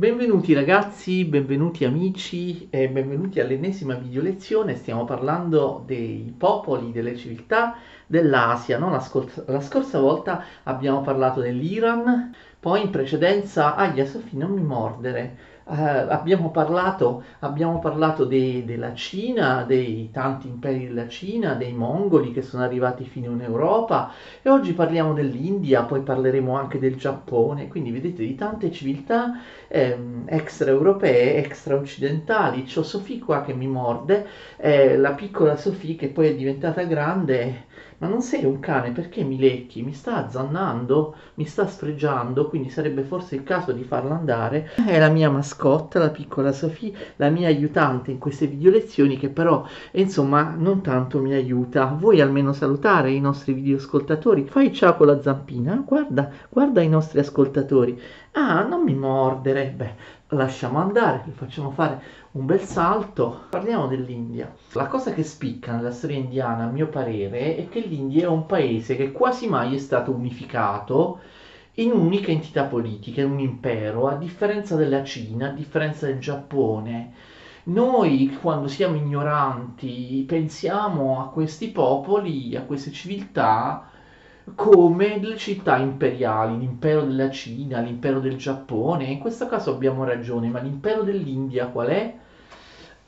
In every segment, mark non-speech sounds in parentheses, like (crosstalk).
Benvenuti ragazzi, benvenuti amici e benvenuti all'ennesima video lezione. Stiamo parlando dei popoli, delle civiltà dell'Asia. No? La, scorsa, la, scorsa volta abbiamo parlato dell'Iran, poi in precedenza, aglia Sofì non mi mordere, abbiamo parlato, abbiamo parlato dei, della Cina, dei tanti imperi della Cina, dei mongoli che sono arrivati fino in Europa e oggi parliamo dell'India, poi parleremo anche del Giappone, quindi vedete di tante civiltà ehm, extraeuropee, extraoccidentali. C'ho Sofì qua che mi morde, eh, la piccola Sofì che poi è diventata grande ma non sei un cane, perché mi lecchi? Mi sta azzannando? Mi sta sfregiando? Quindi sarebbe forse il caso di farla andare. È la mia mascotte, la piccola Sofì, la mia aiutante in queste video lezioni che però, insomma, non tanto mi aiuta. Vuoi almeno salutare i nostri videoascoltatori? Fai ciao con la zampina, guarda, guarda i nostri ascoltatori. Ah, non mi mordere. Beh, lasciamo andare, gli facciamo fare un bel salto. Parliamo dell'India. La cosa che spicca nella storia indiana, a mio parere, è che l'India è un paese che quasi mai è stato unificato in un'unica entità politica, in un impero, a differenza della Cina, a differenza del Giappone. Noi, quando siamo ignoranti, pensiamo a questi popoli, a queste civiltà, come le città imperiali, l'impero della Cina, l'impero del Giappone, in questo caso abbiamo ragione, ma l'impero dell'India qual è?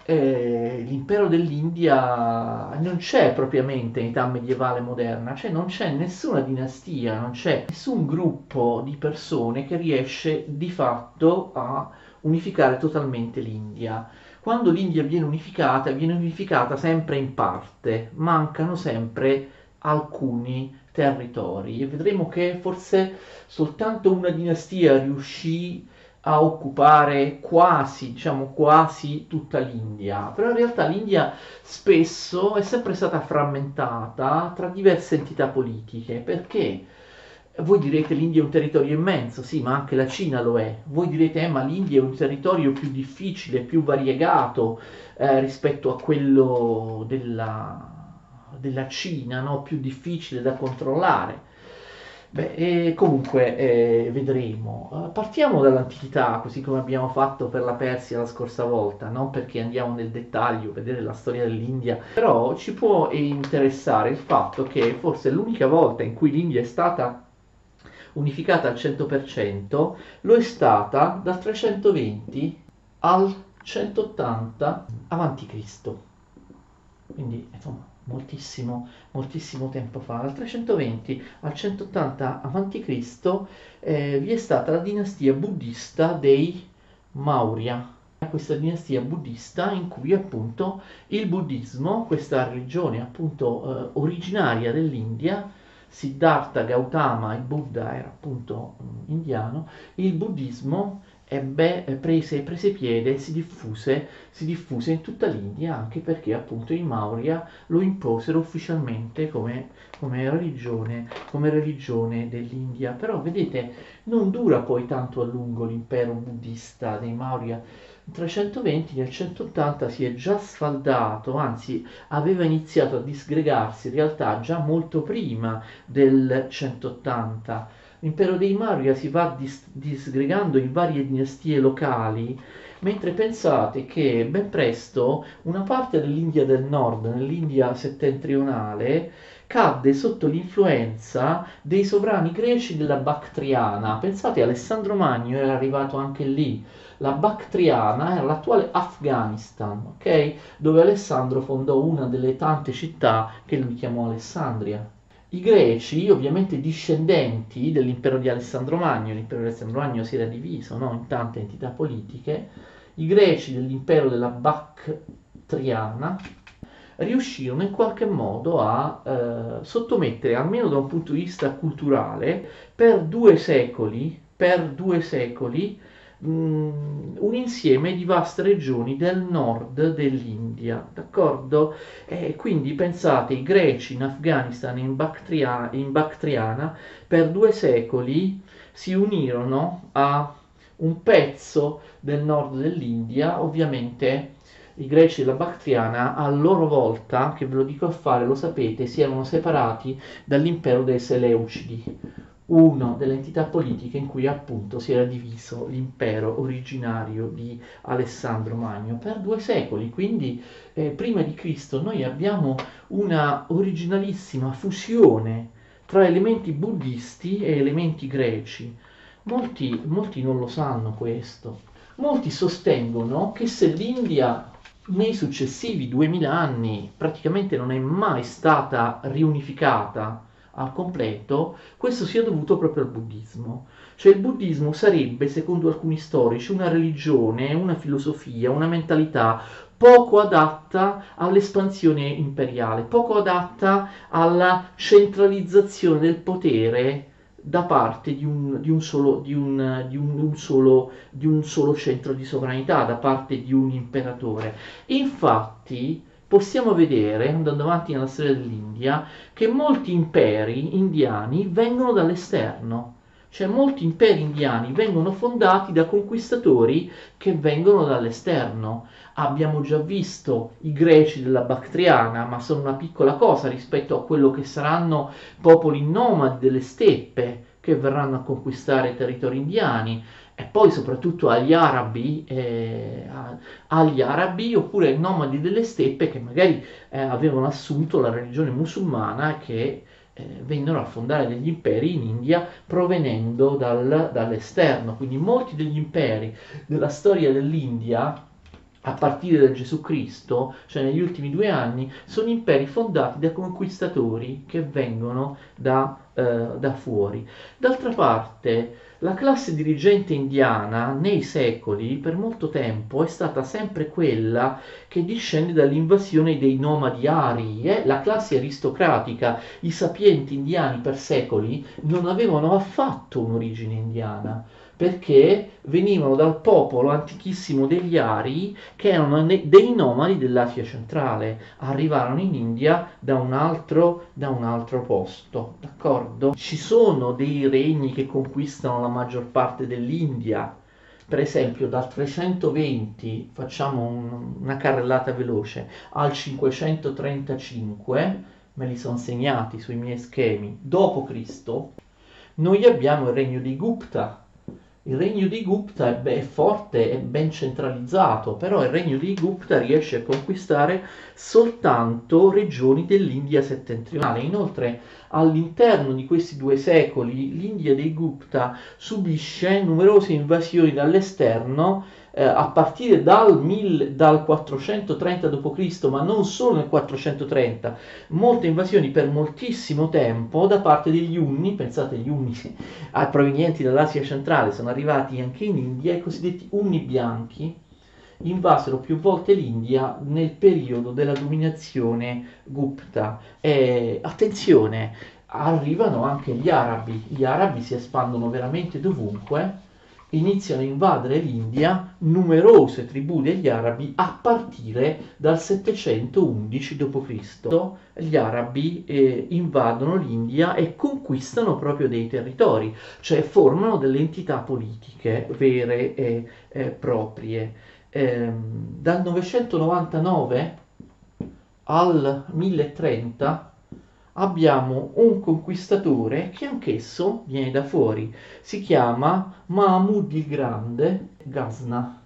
Eh, l'impero dell'India non c'è propriamente in età medievale moderna, cioè non c'è nessuna dinastia, non c'è nessun gruppo di persone che riesce di fatto a unificare totalmente l'India. Quando l'India viene unificata, viene unificata sempre in parte, mancano sempre alcuni territori e vedremo che forse soltanto una dinastia riuscì a occupare quasi, diciamo quasi tutta l'India, però in realtà l'India spesso è sempre stata frammentata tra diverse entità politiche, perché voi direte l'India è un territorio immenso, sì, ma anche la Cina lo è. Voi direte, eh, ma l'India è un territorio più difficile, più variegato eh, rispetto a quello della, della Cina, no? più difficile da controllare. Beh, comunque eh, vedremo. Uh, partiamo dall'antichità, così come abbiamo fatto per la Persia la scorsa volta, non perché andiamo nel dettaglio, vedere la storia dell'India, però ci può interessare il fatto che forse l'unica volta in cui l'India è stata unificata al 100% lo è stata dal 320 al 180 a.C. Quindi, insomma, moltissimo, moltissimo tempo fa, dal 320 al 180 a.C. Eh, vi è stata la dinastia buddista dei Maurya, questa dinastia buddista in cui appunto il buddismo, questa religione appunto eh, originaria dell'India, Siddhartha Gautama, il Buddha era appunto um, indiano, il buddismo ebbe, prese, prese piede e si diffuse, si diffuse in tutta l'India anche perché appunto i Maurya lo imposero ufficialmente come, come, religione, come religione dell'India. Però vedete, non dura poi tanto a lungo l'impero buddista dei Maurya. 320 nel 180 si è già sfaldato, anzi aveva iniziato a disgregarsi in realtà già molto prima del 180 L'impero dei Maurya si va dis- disgregando in varie dinastie locali, mentre pensate che ben presto una parte dell'India del nord, nell'India settentrionale, cadde sotto l'influenza dei sovrani greci della Bactriana. Pensate, Alessandro Magno era arrivato anche lì. La Bactriana era l'attuale Afghanistan, ok? Dove Alessandro fondò una delle tante città che lui chiamò Alessandria. I greci, ovviamente discendenti dell'impero di Alessandro Magno, l'impero di Alessandro Magno si era diviso no, in tante entità politiche, i greci dell'impero della Bactriana riuscirono in qualche modo a eh, sottomettere, almeno da un punto di vista culturale, per due secoli, per due secoli un insieme di vaste regioni del nord dell'India, d'accordo? E quindi pensate, i greci in Afghanistan e in, Bactria, in Bactriana per due secoli si unirono a un pezzo del nord dell'India, ovviamente i greci della Bactriana a loro volta, che ve lo dico a fare, lo sapete, si erano separati dall'impero dei Seleucidi una delle entità politiche in cui appunto si era diviso l'impero originario di Alessandro Magno per due secoli. Quindi eh, prima di Cristo noi abbiamo una originalissima fusione tra elementi buddisti e elementi greci. Molti, molti non lo sanno questo. Molti sostengono che se l'India nei successivi 2000 anni praticamente non è mai stata riunificata al completo, questo sia dovuto proprio al buddismo. Cioè il buddismo sarebbe, secondo alcuni storici, una religione, una filosofia, una mentalità poco adatta all'espansione imperiale, poco adatta alla centralizzazione del potere da parte di un, di un, solo, di un, di un solo, solo centro di sovranità, da parte di un imperatore. Infatti, possiamo vedere, andando avanti nella storia dell'India, che molti imperi indiani vengono dall'esterno. Cioè molti imperi indiani vengono fondati da conquistatori che vengono dall'esterno. Abbiamo già visto i greci della Bactriana, ma sono una piccola cosa rispetto a quello che saranno popoli nomadi delle steppe che verranno a conquistare territori indiani e poi soprattutto agli arabi, eh, agli arabi oppure ai nomadi delle steppe che magari eh, avevano assunto la religione musulmana che eh, vennero a fondare degli imperi in India provenendo dal, dall'esterno. Quindi molti degli imperi della storia dell'India a partire da Gesù Cristo, cioè negli ultimi due anni, sono imperi fondati da conquistatori che vengono da, eh, da fuori. D'altra parte, la classe dirigente indiana nei secoli per molto tempo è stata sempre quella che discende dall'invasione dei nomadi arii, eh? la classe aristocratica, i sapienti indiani per secoli non avevano affatto un'origine indiana perché venivano dal popolo antichissimo degli Ari che erano dei nomadi dell'Asia centrale, arrivarono in India da un altro, da un altro posto, d'accordo? Ci sono dei regni che conquistano la maggior parte dell'India, per esempio dal 320, facciamo un, una carrellata veloce, al 535, me li sono segnati sui miei schemi, dopo Cristo, noi abbiamo il regno di Gupta, il regno di Gupta è, è forte e ben centralizzato, però il regno di Gupta riesce a conquistare soltanto regioni dell'India settentrionale. Inoltre, all'interno di questi due secoli, l'India dei Gupta subisce numerose invasioni dall'esterno eh, a partire dal, mil, dal 430 d.C., ma non solo nel 430, molte invasioni per moltissimo tempo da parte degli Unni, pensate gli Unni (laughs) provenienti dall'Asia centrale sono arrivati anche in India, i cosiddetti Unni bianchi invasero più volte l'India nel periodo della dominazione Gupta. E, attenzione, arrivano anche gli arabi, gli arabi si espandono veramente dovunque iniziano a invadere l'India numerose tribù degli arabi a partire dal 711 d.C. Gli arabi eh, invadono l'India e conquistano proprio dei territori, cioè formano delle entità politiche vere e eh, proprie. Eh, dal 999 al 1030 abbiamo un conquistatore che anch'esso viene da fuori, si chiama Mahmud il Grande Ghazna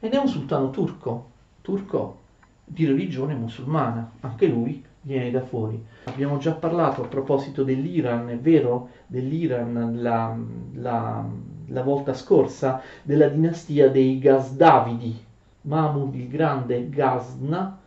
ed è un sultano turco, turco di religione musulmana, anche lui viene da fuori. Abbiamo già parlato a proposito dell'Iran, è vero, dell'Iran la, la, la volta scorsa, della dinastia dei Gazdavidi, Mahmud il Grande Ghazna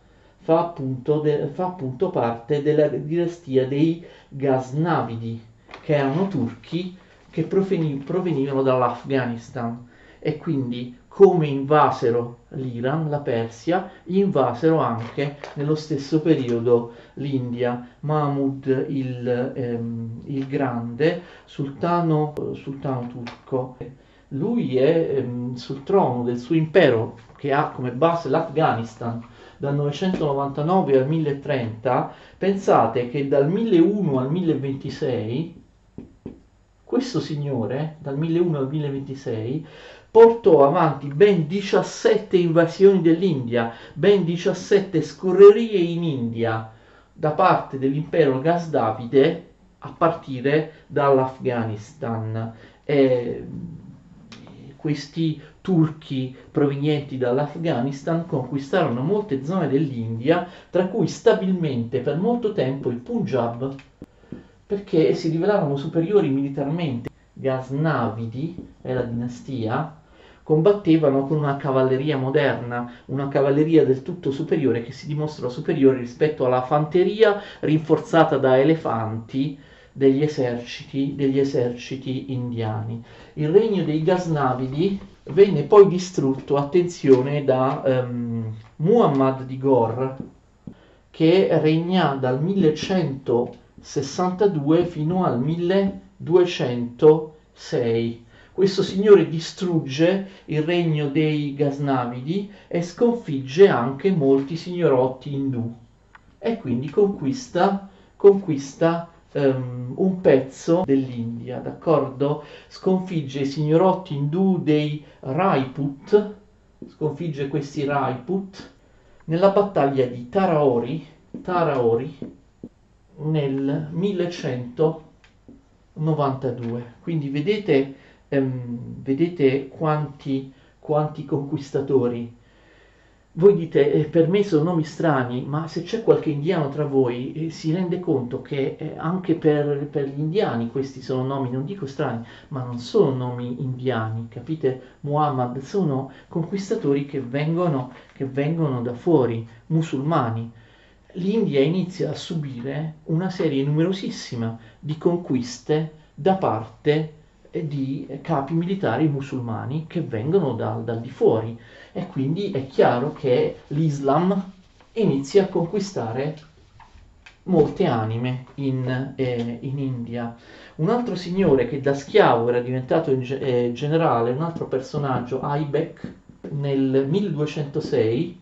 fa appunto, de, fa appunto parte della dinastia dei Ghaznavidi, che erano turchi che provenivano dall'Afghanistan. E quindi come invasero l'Iran, la Persia, invasero anche nello stesso periodo l'India. Mahmud il, ehm, il Grande, sultano, sultano, turco, lui è ehm, sul trono del suo impero che ha come base l'Afghanistan dal 999 al 1030, pensate che dal 1001 al 1026 questo signore, dal 1001 al 1026, portò avanti ben 17 invasioni dell'India, ben 17 scorrerie in India da parte dell'impero Gasdavide a partire dall'Afghanistan. Eh, questi turchi provenienti dall'Afghanistan conquistarono molte zone dell'India, tra cui stabilmente per molto tempo il Punjab, perché si rivelarono superiori militarmente. Ghaznavidi e la dinastia combattevano con una cavalleria moderna, una cavalleria del tutto superiore che si dimostrò superiore rispetto alla fanteria rinforzata da elefanti degli eserciti, degli eserciti indiani. Il regno dei Ghaznavidi venne poi distrutto, attenzione, da um, Muhammad di Gor, che regna dal 1162 fino al 1206. Questo signore distrugge il regno dei Ghaznavidi e sconfigge anche molti signorotti indù e quindi conquista, conquista um, un pezzo dell'India, d'accordo? Sconfigge i signorotti indù dei Rajput, sconfigge questi Rajput nella battaglia di Taraori, Taraori nel 1192. Quindi vedete, um, vedete quanti, quanti conquistatori voi dite, eh, per me sono nomi strani, ma se c'è qualche indiano tra voi eh, si rende conto che eh, anche per, per, gli indiani questi sono nomi, non dico strani, ma non sono nomi indiani, capite? Muhammad sono conquistatori che vengono, che vengono da fuori, musulmani. L'India inizia a subire una serie numerosissima di conquiste da parte di capi militari musulmani che vengono dal, dal di fuori e quindi è chiaro che l'Islam inizia a conquistare molte anime in, eh, in, India. Un altro signore che da schiavo era diventato eh, generale, un altro personaggio, Aibek, nel 1206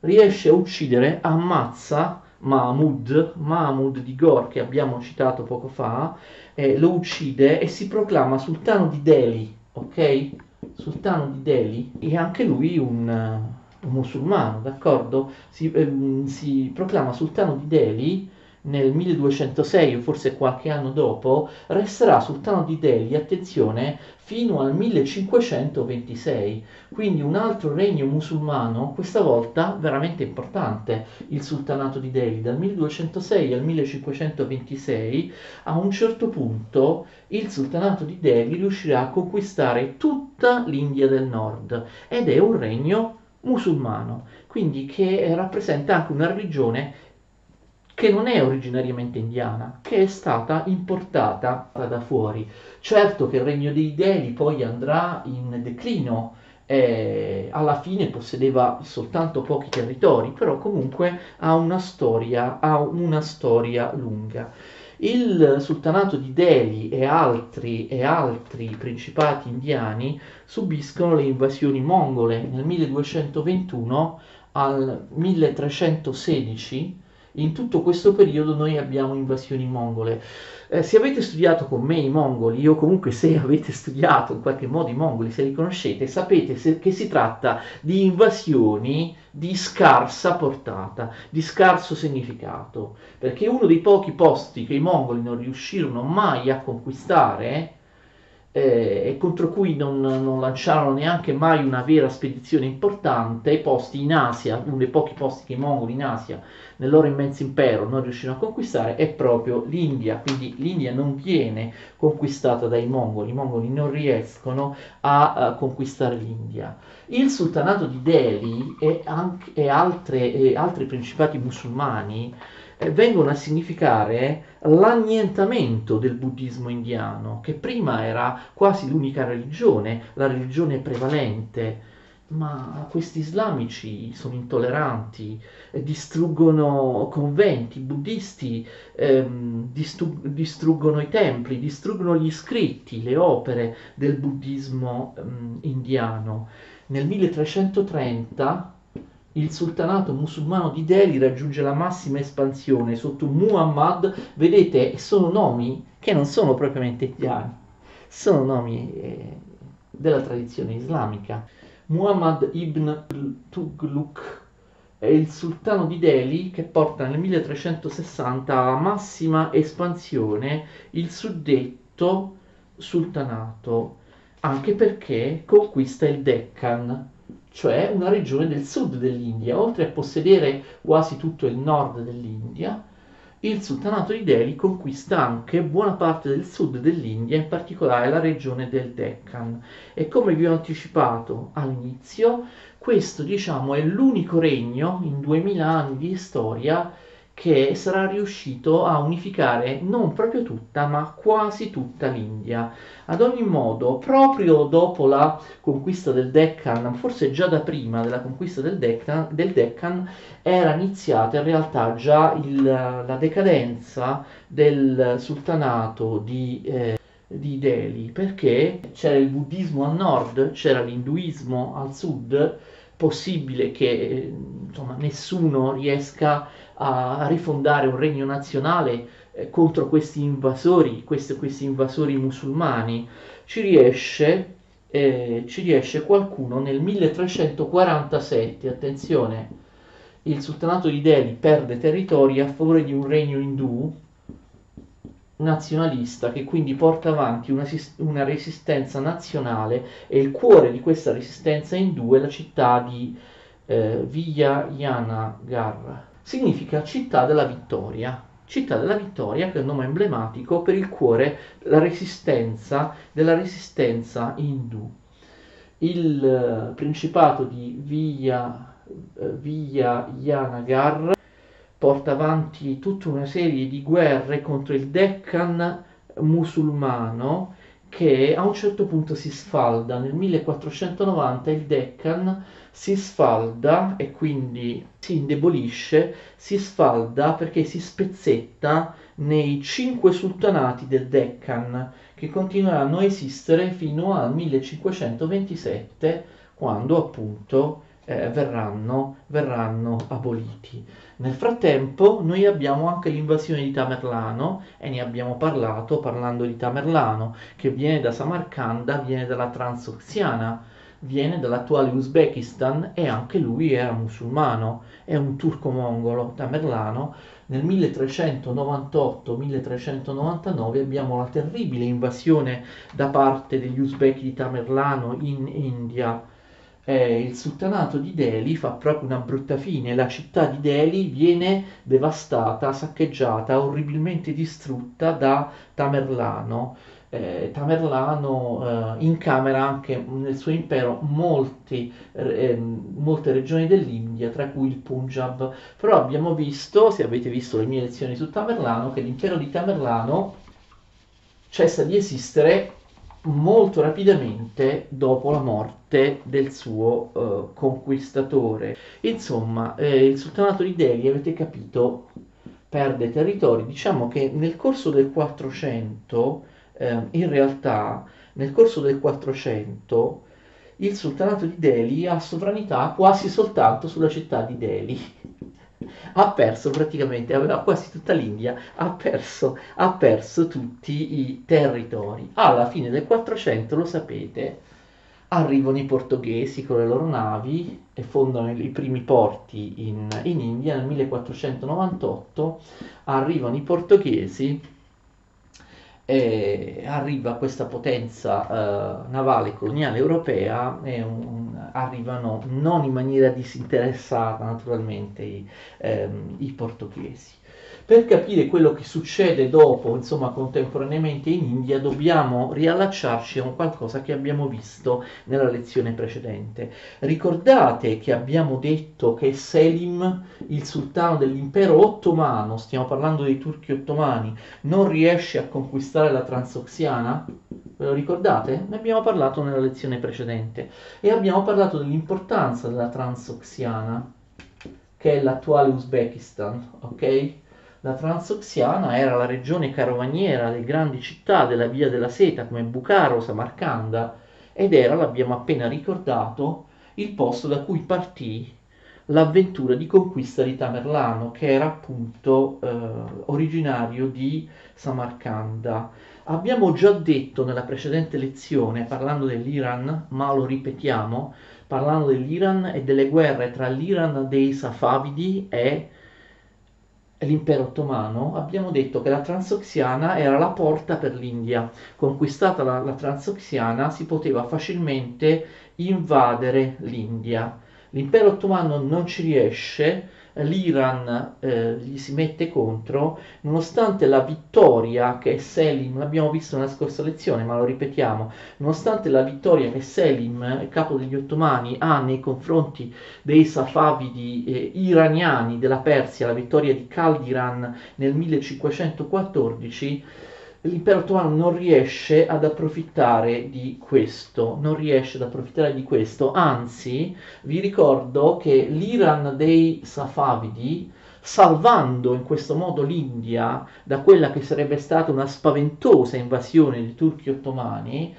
riesce a uccidere, ammazza Mahmud, Mahmud di Gor che abbiamo citato poco fa, eh, lo uccide e si proclama sultano di Delhi, ok? Sultano di Delhi e anche lui un, un musulmano, d'accordo? Si, ehm, si proclama sultano di Delhi nel 1206 o forse qualche anno dopo, resterà sultano di Delhi, attenzione, fino al 1526, quindi un altro regno musulmano, questa volta veramente importante, il sultanato di Delhi, dal 1206 al 1526, a un certo punto il sultanato di Delhi riuscirà a conquistare tutta l'India del nord ed è un regno musulmano, quindi che rappresenta anche una religione che non è originariamente indiana, che è stata importata da fuori. Certo che il regno dei Deli poi andrà in declino, eh, alla fine possedeva soltanto pochi territori, però comunque ha una storia, ha una storia lunga. Il sultanato di Delhi e altri, e altri principati indiani subiscono le invasioni mongole nel 1221 al 1316 in tutto questo periodo noi abbiamo invasioni mongole. Eh, se avete studiato con me i mongoli, o comunque se (laughs) avete studiato in qualche modo i mongoli, se li conoscete, sapete se, che si tratta di invasioni di scarsa portata, di scarso significato, perché uno dei pochi posti che i mongoli non riuscirono mai a conquistare eh, e contro cui non, non, lanciarono neanche mai una vera spedizione importante, i posti in Asia, uno dei pochi posti che i mongoli in Asia nel loro immenso impero non riuscirono a conquistare, è proprio l'India, quindi l'India non viene conquistata dai mongoli, i mongoli non riescono a, a conquistare l'India. Il sultanato di Delhi e, anche, e, altre, e altri principati musulmani eh, vengono a significare l'annientamento del buddismo indiano, che prima era quasi l'unica religione, la religione prevalente, ma questi islamici sono intolleranti, eh, distruggono conventi buddisti, ehm, distru- distruggono i templi, distruggono gli scritti, le opere del buddismo ehm, indiano. Nel 1330 il sultanato musulmano di Delhi raggiunge la massima espansione sotto Muhammad, vedete, sono nomi che non sono propriamente indiani, sono nomi eh, della tradizione islamica. Muhammad ibn Tughluk è il sultano di Delhi che porta nel 1360 alla massima espansione il suddetto sultanato, anche perché conquista il Deccan, cioè una regione del sud dell'India, oltre a possedere quasi tutto il nord dell'India il sultanato di Delhi conquista anche buona parte del sud dell'India, in particolare la regione del Deccan. E come vi ho anticipato all'inizio, questo diciamo è l'unico regno in 2000 anni di storia che sarà riuscito a unificare non proprio tutta, ma quasi tutta l'India. Ad ogni modo, proprio dopo la conquista del Deccan, forse già da prima della conquista del Deccan, del Deccan era iniziata in realtà già il, la decadenza del sultanato di... Eh, di Delhi perché c'era il buddismo a nord, c'era l'induismo al sud, possibile che eh, insomma, nessuno riesca a rifondare un regno nazionale eh, contro questi invasori, questi, questi, invasori musulmani. Ci riesce, eh, ci riesce qualcuno nel 1347, attenzione, il sultanato di Delhi perde territori a favore di un regno indù nazionalista che quindi porta avanti una, una, resistenza nazionale e il cuore di questa resistenza indù è la città di eh, Vijayanagar significa città della vittoria. Città della vittoria che è un nome emblematico per il cuore, la resistenza della resistenza indù. Il uh, principato di Via, Via Yanagar porta avanti tutta una serie di guerre contro il Deccan musulmano che a un certo punto si sfalda. Nel 1490 il Deccan si sfalda e quindi si indebolisce, si sfalda perché si spezzetta nei cinque sultanati del Deccan che continueranno a esistere fino al 1527 quando appunto eh, verranno, verranno aboliti. Nel frattempo noi abbiamo anche l'invasione di Tamerlano e ne abbiamo parlato parlando di Tamerlano che viene da Samarcanda, viene dalla Transoxiana, viene dall'attuale Uzbekistan e anche lui era musulmano, è un turco mongolo Tamerlano. Nel 1398-1399 abbiamo la terribile invasione da parte degli Uzbeki di Tamerlano in India eh, il sultanato di Delhi fa proprio una brutta fine, la città di Delhi viene devastata, saccheggiata, orribilmente distrutta da Tamerlano. Eh, Tamerlano eh, incamera anche nel suo impero molti, eh, molte regioni dell'India, tra cui il Punjab. Però abbiamo visto, se avete visto le mie lezioni su Tamerlano, che l'impero di Tamerlano cessa di esistere molto rapidamente dopo la morte del suo uh, conquistatore. Insomma, eh, il sultanato di Delhi, avete capito, perde territori. Diciamo che nel corso del 400, eh, in realtà, nel corso del 400, il sultanato di Delhi ha sovranità quasi soltanto sulla città di Delhi (laughs) ha perso praticamente, aveva quasi tutta l'India, ha perso, ha perso tutti i territori. Alla fine del 400, lo sapete, arrivano i portoghesi con le loro navi e fondano i primi porti in, in India nel 1498, arrivano i portoghesi e arriva questa potenza uh, navale coloniale europea e un, arrivano non in maniera disinteressata naturalmente i, ehm, i portoghesi. Per capire quello che succede dopo, insomma, contemporaneamente in India, dobbiamo riallacciarci a qualcosa che abbiamo visto nella lezione precedente. Ricordate che abbiamo detto che Selim, il sultano dell'impero ottomano, stiamo parlando dei turchi ottomani, non riesce a conquistare la Transoxiana? Ve lo ricordate? Ne abbiamo parlato nella lezione precedente e abbiamo parlato dell'importanza della Transoxiana, che è l'attuale Uzbekistan, ok? La Transoxiana era la regione carovaniera delle grandi città della Via della Seta come Bucaro, Samarcanda ed era, l'abbiamo appena ricordato, il posto da cui partì l'avventura di conquista di Tamerlano, che era appunto eh, originario di Samarcanda. Abbiamo già detto nella precedente lezione, parlando dell'Iran, ma lo ripetiamo, parlando dell'Iran e delle guerre tra l'Iran dei Safavidi e l'impero ottomano, abbiamo detto che la Transoxiana era la porta per l'India. Conquistata la, la Transoxiana si poteva facilmente invadere l'India. L'impero ottomano non ci riesce, l'Iran eh, gli si mette contro, nonostante la vittoria che Selim, l'abbiamo visto nella scorsa lezione, ma lo ripetiamo, nonostante la vittoria che Selim, capo degli ottomani, ha nei confronti dei safavidi eh, iraniani della Persia, la vittoria di Caldiran nel 1514, l'impero ottomano non riesce ad approfittare di questo, non riesce ad approfittare di questo, anzi vi ricordo che l'Iran dei Safavidi, salvando in questo modo l'India da quella che sarebbe stata una spaventosa invasione di turchi ottomani,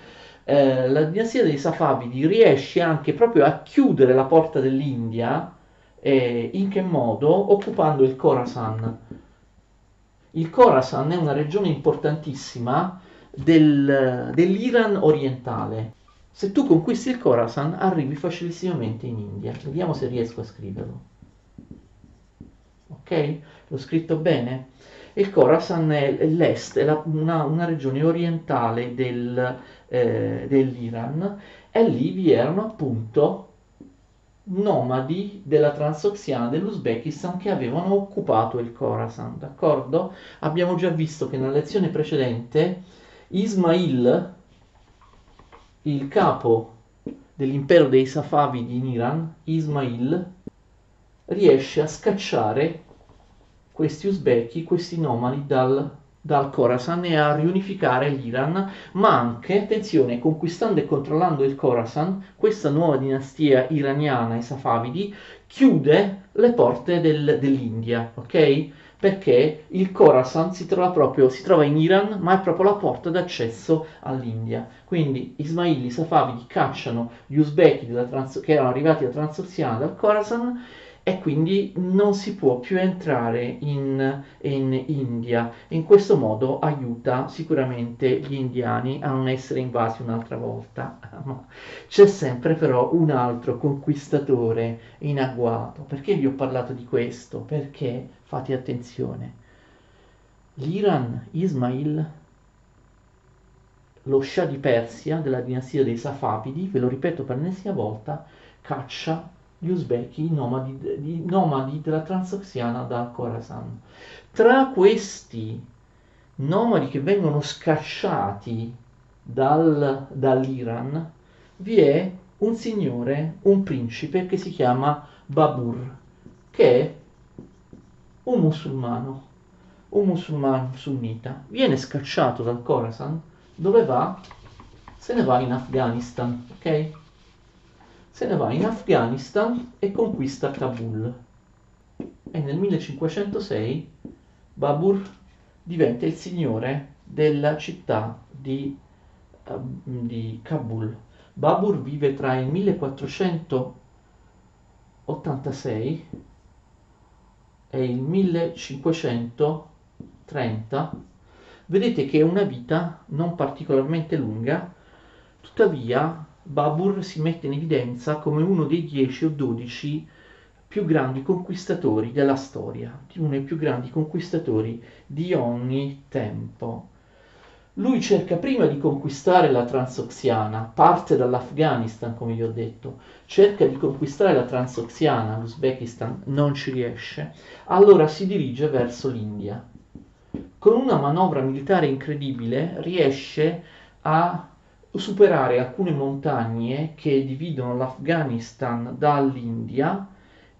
eh, la dinastia dei Safavidi riesce anche proprio a chiudere la porta dell'India, eh, in che modo? Occupando il Khorasan il Khorasan è una regione importantissima del, dell'Iran orientale. Se tu conquisti il Khorasan arrivi facilissimamente in India. Vediamo se riesco a scriverlo. Ok? L'ho scritto bene? Il Khorasan è l'est, è la, una, una, regione orientale del, eh, dell'Iran e lì vi erano appunto nomadi della Transoxiana dell'Uzbekistan che avevano occupato il Khorasan, d'accordo? Abbiamo già visto che nella lezione precedente Ismail, il capo dell'impero dei Safavidi in Iran, Ismail, riesce a scacciare questi uzbeki, questi nomadi dal dal Khorasan e a riunificare l'Iran, ma anche, attenzione, conquistando e controllando il Khorasan, questa nuova dinastia iraniana, i Safavidi, chiude le porte del, dell'India, ok? Perché il Khorasan si trova proprio, si trova in Iran, ma è proprio la porta d'accesso all'India. Quindi Ismaili, i Safavidi cacciano gli Uzbeki trans- che erano arrivati dalla Transoxiana dal Khorasan e quindi non si può più entrare in, in, India. In questo modo aiuta sicuramente gli indiani a non essere invasi un'altra volta. (laughs) C'è sempre però un altro conquistatore in agguato. Perché vi ho parlato di questo? Perché fate attenzione. L'Iran, Ismail, lo Shah di Persia della dinastia dei Safavidi, ve lo ripeto per l'ennesima volta, caccia gli uzbeki, i nomadi, i nomadi della Transoxiana da Khorasan. Tra questi nomadi che vengono scacciati dal, dall'Iran vi è un signore, un principe che si chiama Babur, che è un musulmano, un musulmano sunnita. Viene scacciato dal Khorasan, dove va? Se ne va in Afghanistan, ok? Se ne va in Afghanistan e conquista Kabul. E nel 1506 Babur diventa il signore della città di, uh, di Kabul. Babur vive tra il 1486 e il 1530. Vedete che è una vita non particolarmente lunga, tuttavia Babur si mette in evidenza come uno dei 10 o 12 più grandi conquistatori della storia, uno dei più grandi conquistatori di ogni tempo. Lui cerca prima di conquistare la Transoxiana, parte dall'Afghanistan, come vi ho detto, cerca di conquistare la Transoxiana, l'Uzbekistan non ci riesce, allora si dirige verso l'India. Con una manovra militare incredibile riesce a superare alcune montagne che dividono l'Afghanistan dall'India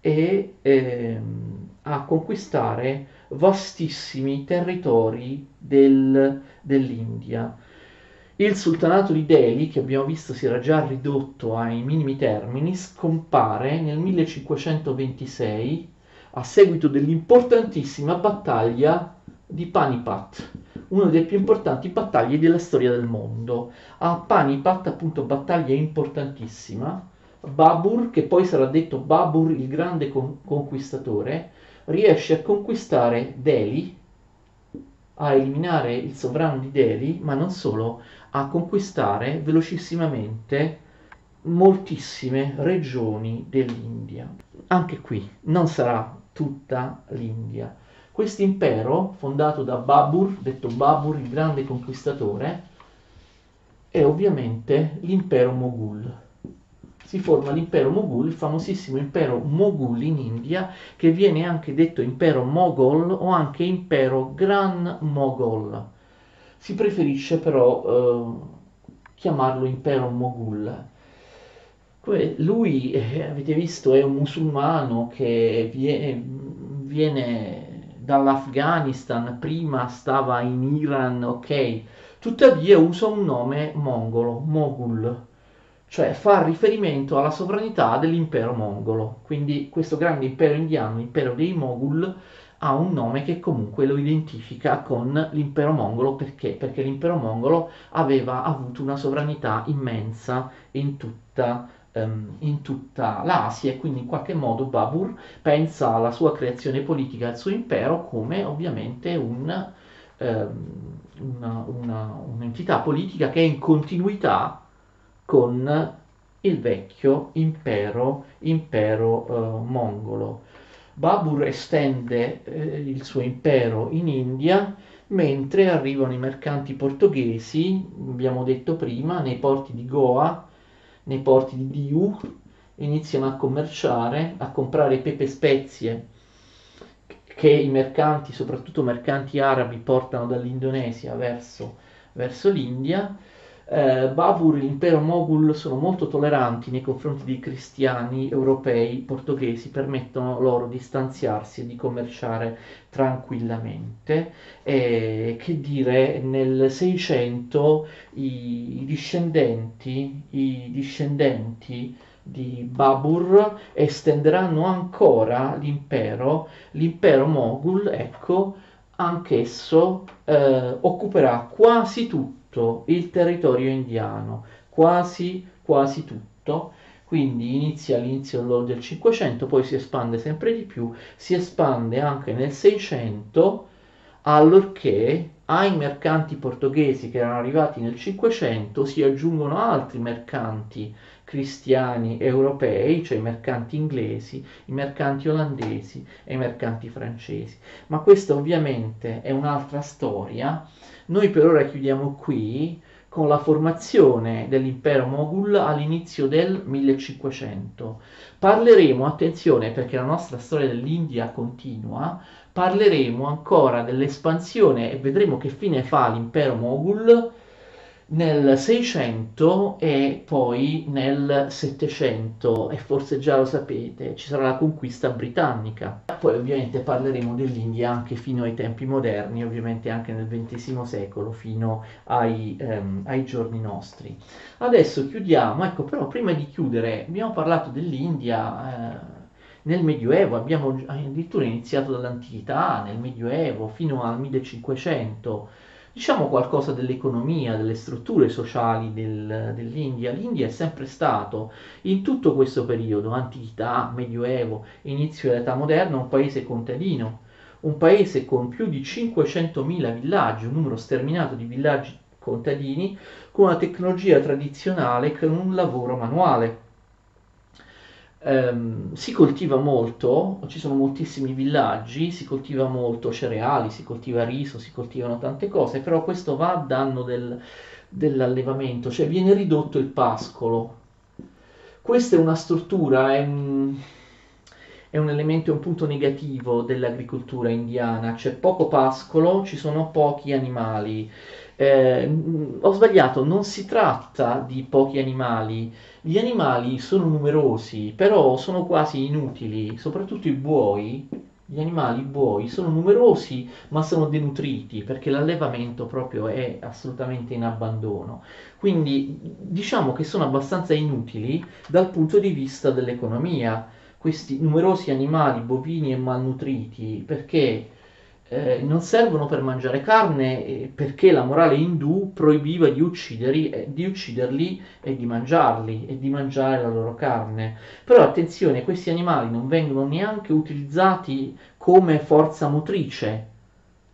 e ehm, a conquistare vastissimi territori del, dell'India. Il sultanato di Delhi, che abbiamo visto si era già ridotto ai minimi termini, scompare nel 1526 a seguito dell'importantissima battaglia di Panipat una delle più importanti battaglie della storia del mondo. A Panipat, appunto, battaglia importantissima, Babur, che poi sarà detto Babur il grande con- conquistatore, riesce a conquistare Delhi a eliminare il sovrano di Delhi, ma non solo, a conquistare velocissimamente moltissime regioni dell'India. Anche qui non sarà tutta l'India. Questo impero, fondato da Babur, detto Babur il grande conquistatore, è ovviamente l'impero Moghul. Si forma l'impero Moghul, il famosissimo impero Moghul in India, che viene anche detto impero Moghol o anche impero Gran Moghol. Si preferisce però eh, chiamarlo impero Moghul lui, eh, avete visto, è un musulmano che viene, viene dall'Afghanistan, prima stava in Iran, ok, tuttavia usa un nome mongolo, Mogul, cioè fa riferimento alla sovranità dell'impero mongolo. Quindi questo grande impero indiano, l'impero dei Mogul, ha un nome che comunque lo identifica con l'impero mongolo perché? Perché l'impero mongolo aveva avuto una sovranità immensa in tutta um, in tutta l'Asia e quindi in qualche modo Babur pensa alla sua creazione politica, al suo impero come ovviamente un, um, una, una, un'entità politica che è in continuità con il vecchio impero, impero uh, mongolo. Babur estende eh, il suo impero in India mentre arrivano i mercanti portoghesi, abbiamo detto prima, nei porti di Goa, nei porti di Diu, iniziano a commerciare, a comprare pepe spezie che i mercanti, soprattutto mercanti arabi, portano dall'Indonesia verso, verso l'India eh, Babur e l'impero Mogul sono molto tolleranti nei confronti dei cristiani europei portoghesi, permettono loro di stanziarsi e di commerciare tranquillamente. E, che dire, nel 600 i, i discendenti, i discendenti di Babur estenderanno ancora l'impero, l'impero Mogul, ecco, anch'esso eh, occuperà quasi tutto tutto il territorio indiano, quasi, quasi tutto. Quindi inizia all'inizio del 500, poi si espande sempre di più, si espande anche nel 600, allorché ai mercanti portoghesi che erano arrivati nel 500 si aggiungono altri mercanti cristiani europei, cioè i mercanti inglesi, i mercanti olandesi e i mercanti francesi. Ma questa ovviamente è un'altra storia noi per ora chiudiamo qui con la formazione dell'impero Moghul all'inizio del 1500. Parleremo, attenzione perché la nostra storia dell'India continua, parleremo ancora dell'espansione e vedremo che fine fa l'impero Moghul nel 600 e poi nel 700 e forse già lo sapete ci sarà la conquista britannica. Poi ovviamente parleremo dell'India anche fino ai tempi moderni ovviamente anche nel XX secolo fino ai, ehm, ai giorni nostri. Adesso chiudiamo. Ecco però prima di chiudere abbiamo parlato dell'India eh, nel Medioevo abbiamo addirittura iniziato dall'antichità nel Medioevo fino al 1500 diciamo qualcosa dell'economia, delle strutture sociali del, dell'India. L'India è sempre stato, in tutto questo periodo, antichità, medioevo, inizio dell'età moderna, un paese contadino, un paese con più di 500.000 villaggi, un numero sterminato di villaggi contadini, con una tecnologia tradizionale e con un lavoro manuale ehm, si coltiva molto, ci sono moltissimi villaggi, si coltiva molto cereali, si coltiva riso, si coltivano tante cose, però questo va a danno del, dell'allevamento, cioè viene ridotto il pascolo. Questa è una struttura, è un, è un elemento, è un punto negativo dell'agricoltura indiana, c'è poco pascolo, ci sono pochi animali. Eh, ho sbagliato, non si tratta di pochi animali, gli animali sono numerosi, però sono quasi inutili, soprattutto i buoi. Gli animali buoi sono numerosi ma sono denutriti perché l'allevamento proprio è assolutamente in abbandono. Quindi diciamo che sono abbastanza inutili dal punto di vista dell'economia questi numerosi animali bovini e malnutriti perché eh, non servono per mangiare carne eh, perché la morale indù proibiva di, ucciderli, eh, di ucciderli e di mangiarli e di mangiare la loro carne. Però attenzione, questi animali non vengono neanche utilizzati come forza motrice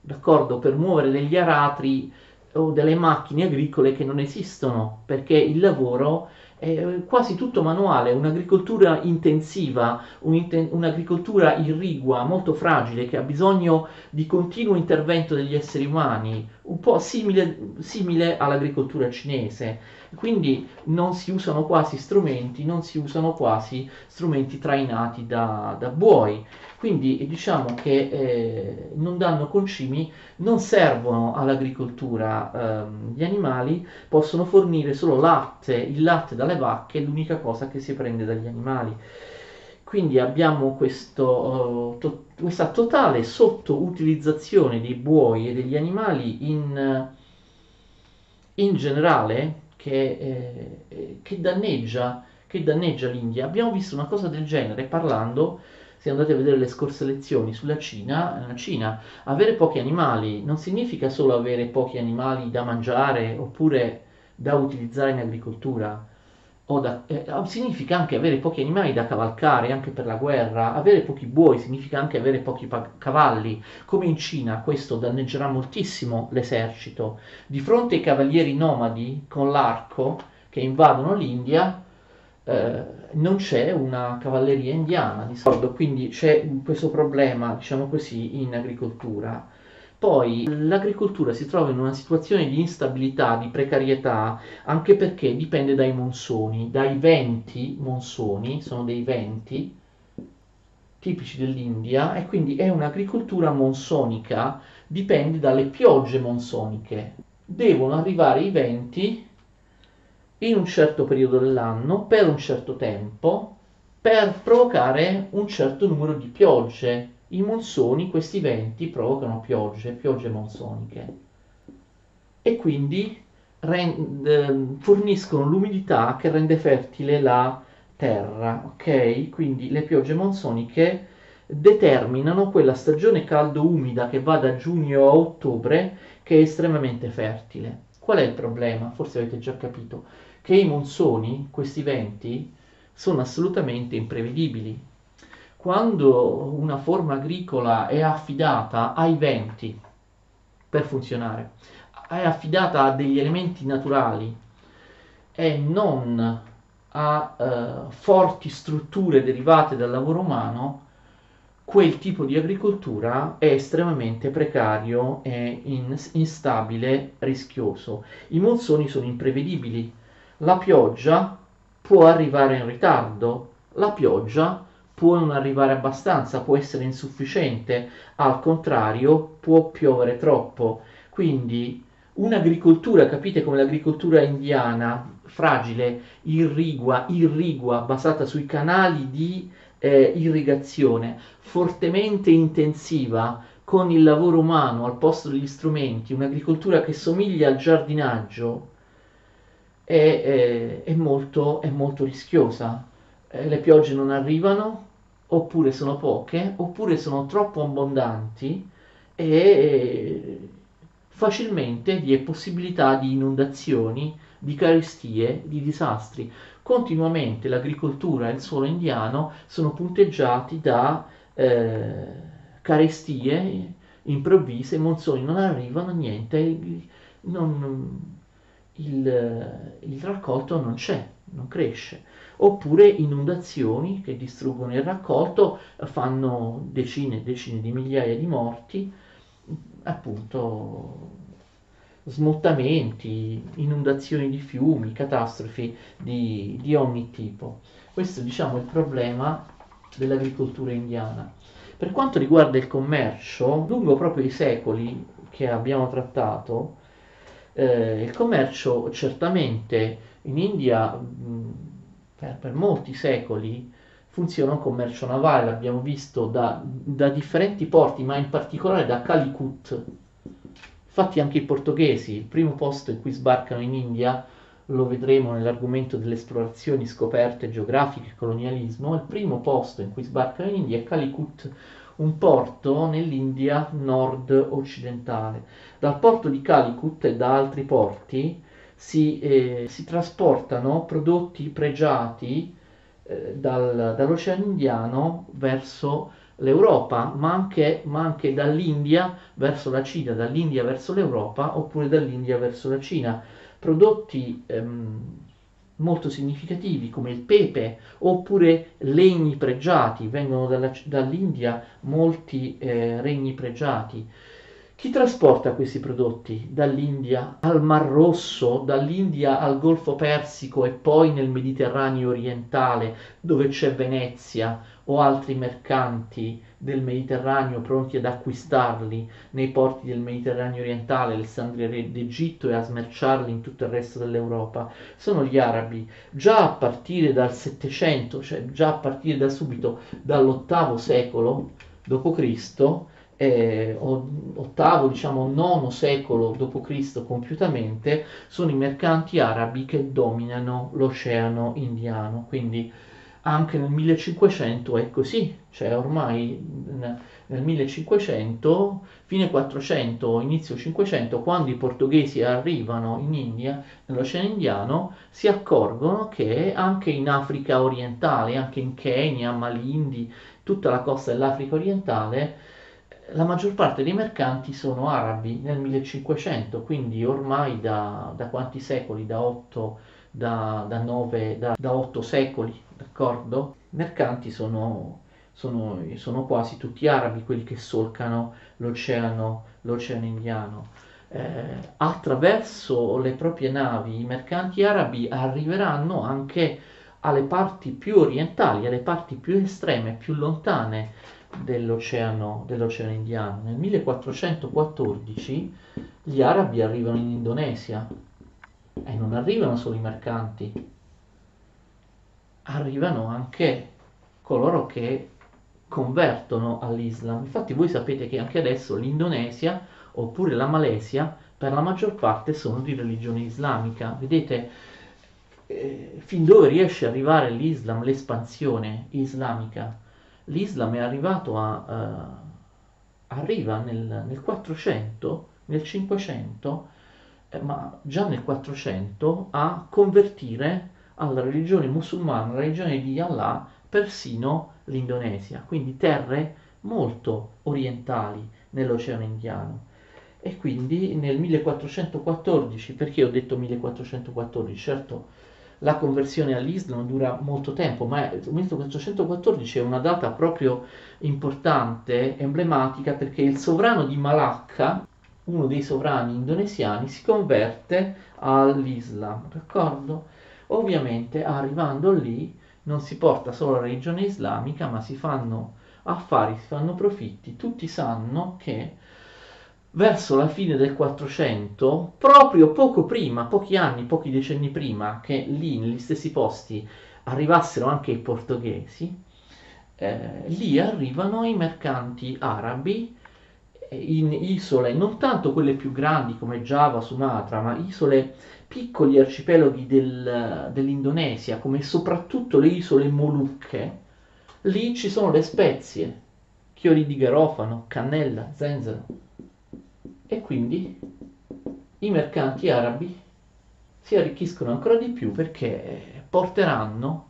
d'accordo? Per muovere degli aratri o delle macchine agricole che non esistono, perché il lavoro è quasi tutto manuale, un'agricoltura intensiva, un'agricoltura irrigua, molto fragile, che ha bisogno di continuo intervento degli esseri umani, un po' simile, simile all'agricoltura cinese. Quindi non si usano quasi strumenti, non si usano quasi strumenti trainati da, da buoi. Quindi diciamo che eh, non danno concimi, non servono all'agricoltura ehm, gli animali, possono fornire solo latte, il latte dalle vacche è l'unica cosa che si prende dagli animali. Quindi abbiamo questo, uh, to- questa totale sottoutilizzazione dei buoi e degli animali in, in generale che, eh, che, danneggia, che danneggia l'India. Abbiamo visto una cosa del genere parlando se andate a vedere le scorse lezioni sulla Cina, la Cina, avere pochi animali non significa solo avere pochi animali da mangiare oppure da utilizzare in agricoltura, da, eh, significa anche avere pochi animali da cavalcare anche per la guerra, avere pochi buoi significa anche avere pochi pa- cavalli, come in Cina questo danneggerà moltissimo l'esercito. Di fronte ai cavalieri nomadi con l'arco che invadono l'India, eh, non c'è una cavalleria indiana di solito, quindi c'è questo problema, diciamo così, in agricoltura. Poi l'agricoltura si trova in una situazione di instabilità, di precarietà, anche perché dipende dai monsoni, dai venti monsoni, sono dei venti tipici dell'India e quindi è un'agricoltura monsonica, dipende dalle piogge monsoniche. Devono arrivare i venti in un certo periodo dell'anno, per un certo tempo, per provocare un certo numero di piogge. I monsoni, questi venti, provocano piogge, piogge monsoniche. E quindi rend, ehm, forniscono l'umidità che rende fertile la terra, ok? Quindi le piogge monsoniche determinano quella stagione caldo-umida che va da giugno a ottobre che è estremamente fertile. Qual è il problema? Forse avete già capito che i monsoni, questi venti, sono assolutamente imprevedibili. Quando una forma agricola è affidata ai venti per funzionare, è affidata a degli elementi naturali e non a uh, forti strutture derivate dal lavoro umano, quel tipo di agricoltura è estremamente precario, è in, instabile, rischioso. I monsoni sono imprevedibili, la pioggia può arrivare in ritardo, la pioggia può non arrivare abbastanza, può essere insufficiente, al contrario può piovere troppo. Quindi un'agricoltura, capite come l'agricoltura indiana, fragile, irrigua, irrigua, basata sui canali di eh, irrigazione, fortemente intensiva, con il lavoro umano al posto degli strumenti, un'agricoltura che somiglia al giardinaggio, è, è, è, molto, è molto rischiosa. Eh, le piogge non arrivano, oppure sono poche, oppure sono troppo abbondanti e facilmente vi è possibilità di inondazioni, di carestie, di disastri. Continuamente l'agricoltura e il suolo indiano sono punteggiati da eh, carestie improvvise, monsoni non arrivano, niente, non, il, il raccolto non c'è, non cresce. Oppure inondazioni che distruggono il raccolto, fanno decine e decine di migliaia di morti, appunto smottamenti, inondazioni di fiumi, catastrofi di, di ogni tipo. Questo diciamo, è il problema dell'agricoltura indiana. Per quanto riguarda il commercio, lungo proprio i secoli che abbiamo trattato, eh, il commercio certamente in India mh, per, per, molti secoli funziona un commercio navale, l'abbiamo visto da, da differenti porti, ma in particolare da Calicut. Infatti anche i portoghesi, il primo posto in cui sbarcano in India, lo vedremo nell'argomento delle esplorazioni, scoperte geografiche e colonialismo, il primo posto in cui sbarcano in India è Calicut, un porto nell'India nord-occidentale. Dal porto di Calicut e da altri porti si, eh, si trasportano prodotti pregiati eh, dal, dall'Oceano Indiano verso l'Europa, ma anche, ma anche dall'India verso la Cina, dall'India verso l'Europa oppure dall'India verso la Cina. Prodotti ehm, molto significativi come il pepe oppure legni pregiati, vengono dalla, dall'India molti eh, regni pregiati. Chi trasporta questi prodotti dall'India al Mar Rosso, dall'India al Golfo Persico e poi nel Mediterraneo orientale dove c'è Venezia o altri mercanti del Mediterraneo pronti ad acquistarli nei porti del Mediterraneo orientale, Alessandria d'Egitto e a smerciarli in tutto il resto dell'Europa? Sono gli arabi. Già a partire dal Settecento, cioè già a partire da subito dall'ottavo secolo d.C., eh, ottavo, diciamo nono secolo d.C. compiutamente, sono i mercanti arabi che dominano l'oceano indiano. Quindi anche nel 1500 è così, cioè ormai nel 1500, fine 400, inizio 500, quando i portoghesi arrivano in India, nell'Oceano Indiano, si accorgono che anche in Africa orientale, anche in Kenya, Malindi, tutta la costa dell'Africa orientale, la maggior parte dei mercanti sono arabi nel 1500, quindi ormai da, da quanti secoli? Da 8, da, da 9, da, da 8 secoli, d'accordo? I mercanti sono, sono, sono, quasi tutti arabi, quelli che solcano l'oceano, l'oceano indiano. Eh, attraverso le proprie navi i mercanti arabi arriveranno anche alle parti più orientali, alle parti più estreme, più lontane dell'oceano, dell'oceano Indiano. Nel 1414 gli arabi arrivano in Indonesia e non arrivano solo i mercanti, arrivano anche coloro che convertono all'Islam. Infatti voi sapete che anche adesso l'Indonesia oppure la Malesia per la maggior parte sono di religione islamica. Vedete eh, fin dove riesce ad arrivare l'Islam, l'espansione islamica l'Islam è arrivato a, uh, arriva nel, nel, 400, nel 500, eh, ma già nel 400 a convertire alla religione musulmana, alla religione di Allah, persino l'Indonesia, quindi terre molto orientali nell'Oceano Indiano. E quindi nel 1414, perché ho detto 1414? Certo, la conversione all'Islam dura molto tempo, ma il 1414 è una data proprio importante, emblematica, perché il sovrano di Malacca, uno dei sovrani indonesiani, si converte all'Islam, d'accordo? Ovviamente arrivando lì non si porta solo la religione islamica, ma si fanno affari, si fanno profitti, tutti sanno che verso la fine del 400, proprio poco prima, pochi anni, pochi decenni prima che lì negli stessi posti arrivassero anche i portoghesi, eh, lì arrivano i mercanti arabi in isole, non tanto quelle più grandi come Java, Sumatra, ma isole piccoli arcipelaghi del, dell'Indonesia, come soprattutto le isole Molucche, lì ci sono le spezie, chiodi di garofano, cannella, zenzero e quindi i mercanti arabi si arricchiscono ancora di più perché porteranno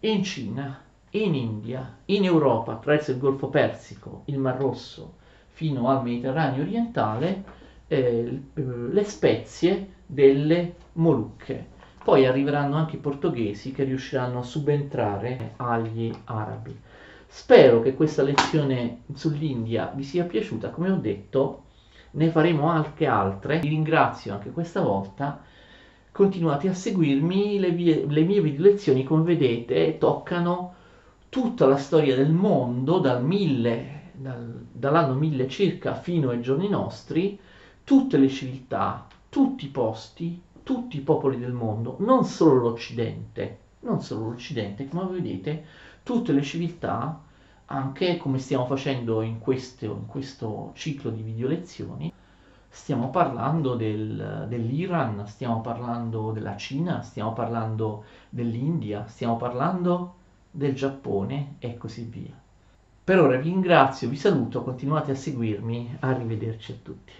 in Cina, in India, in Europa, attraverso il Golfo Persico, il Mar Rosso, fino al Mediterraneo orientale, eh, le spezie delle Molucche. Poi arriveranno anche i portoghesi che riusciranno a subentrare agli arabi. Spero che questa lezione sull'India vi sia piaciuta, come ho detto ne faremo anche altre. Vi ringrazio anche questa volta. Continuate a seguirmi, le, vie, le mie video lezioni, come vedete, toccano tutta la storia del mondo dal 1000, dal, dall'anno 1000 circa fino ai giorni nostri, tutte le civiltà, tutti i posti, tutti i popoli del mondo, non solo l'Occidente, non solo l'Occidente, come vedete, tutte le civiltà anche come stiamo facendo in questo, in questo ciclo di video lezioni, stiamo parlando del, dell'Iran, stiamo parlando della Cina, stiamo parlando dell'India, stiamo parlando del Giappone e così via. Per ora vi ringrazio, vi saluto, continuate a seguirmi, arrivederci a tutti.